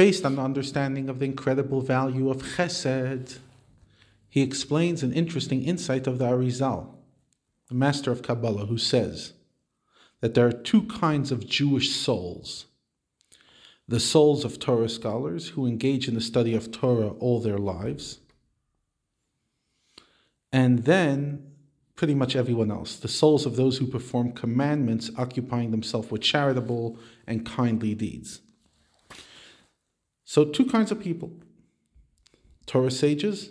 based on the understanding of the incredible value of chesed. He explains an interesting insight of the Arizal, the master of Kabbalah, who says that there are two kinds of Jewish souls the souls of Torah scholars who engage in the study of Torah all their lives, and then pretty much everyone else, the souls of those who perform commandments, occupying themselves with charitable and kindly deeds. So, two kinds of people Torah sages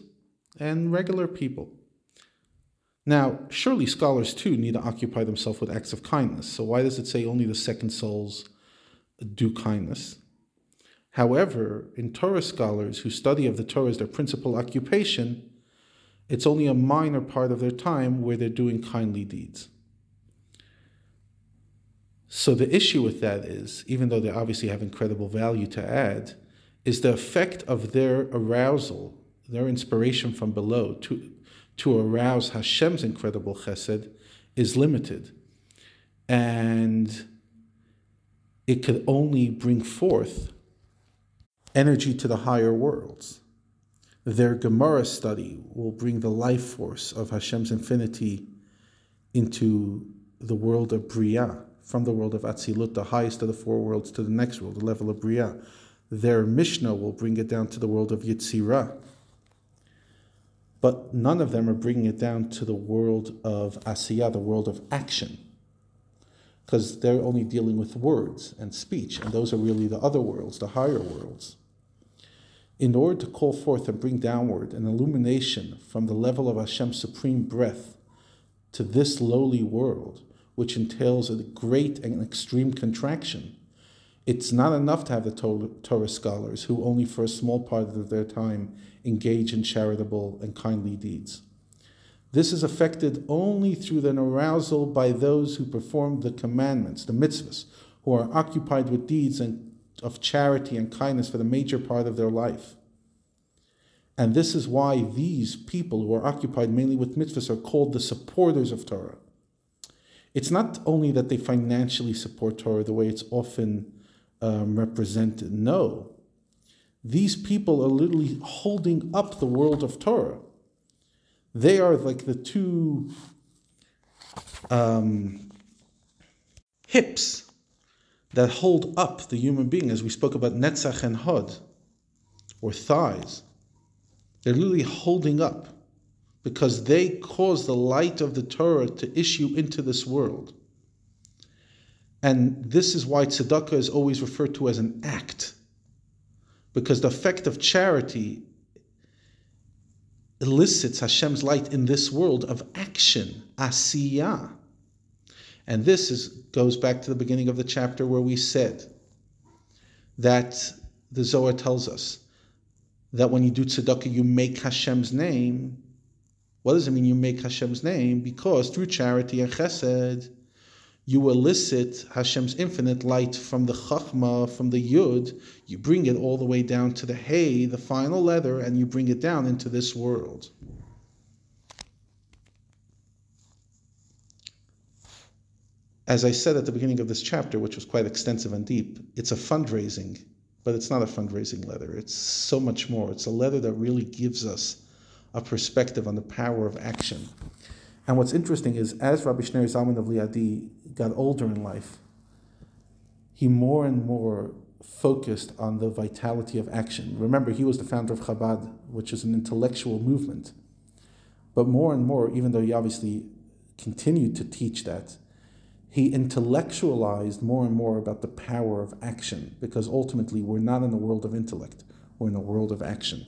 and regular people. Now, surely scholars too need to occupy themselves with acts of kindness. So, why does it say only the second souls do kindness? However, in Torah scholars who study of the Torah as their principal occupation, it's only a minor part of their time where they're doing kindly deeds. So the issue with that is, even though they obviously have incredible value to add, is the effect of their arousal, their inspiration from below to, to arouse Hashem's incredible chesed is limited. And it could only bring forth energy to the higher worlds. Their Gemara study will bring the life force of Hashem's infinity into the world of Bria, from the world of Atzilut, the highest of the four worlds, to the next world, the level of Bria their Mishnah will bring it down to the world of Yitzirah. But none of them are bringing it down to the world of Asiyah, the world of action. Because they're only dealing with words and speech, and those are really the other worlds, the higher worlds. In order to call forth and bring downward an illumination from the level of Hashem's supreme breath to this lowly world, which entails a great and extreme contraction, it's not enough to have the Torah scholars who only for a small part of their time engage in charitable and kindly deeds. This is affected only through the arousal by those who perform the commandments, the mitzvahs, who are occupied with deeds and, of charity and kindness for the major part of their life. And this is why these people who are occupied mainly with mitzvahs are called the supporters of Torah. It's not only that they financially support Torah the way it's often um, represented. No. These people are literally holding up the world of Torah. They are like the two um, hips that hold up the human being, as we spoke about Netzach and Hod, or thighs. They're literally holding up because they cause the light of the Torah to issue into this world. And this is why tzedakah is always referred to as an act, because the effect of charity elicits Hashem's light in this world of action, asiyah. And this is, goes back to the beginning of the chapter where we said that the Zohar tells us that when you do tzedakah, you make Hashem's name. What does it mean you make Hashem's name? Because through charity and chesed, you elicit Hashem's infinite light from the Chachma, from the Yud, you bring it all the way down to the Hey, the final letter, and you bring it down into this world. As I said at the beginning of this chapter, which was quite extensive and deep, it's a fundraising, but it's not a fundraising letter. It's so much more. It's a letter that really gives us a perspective on the power of action. And what's interesting is, as Rabbi Shneur Zalman of Liadi got older in life, he more and more focused on the vitality of action. Remember, he was the founder of Chabad, which is an intellectual movement. But more and more, even though he obviously continued to teach that, he intellectualized more and more about the power of action, because ultimately we're not in a world of intellect, we're in a world of action.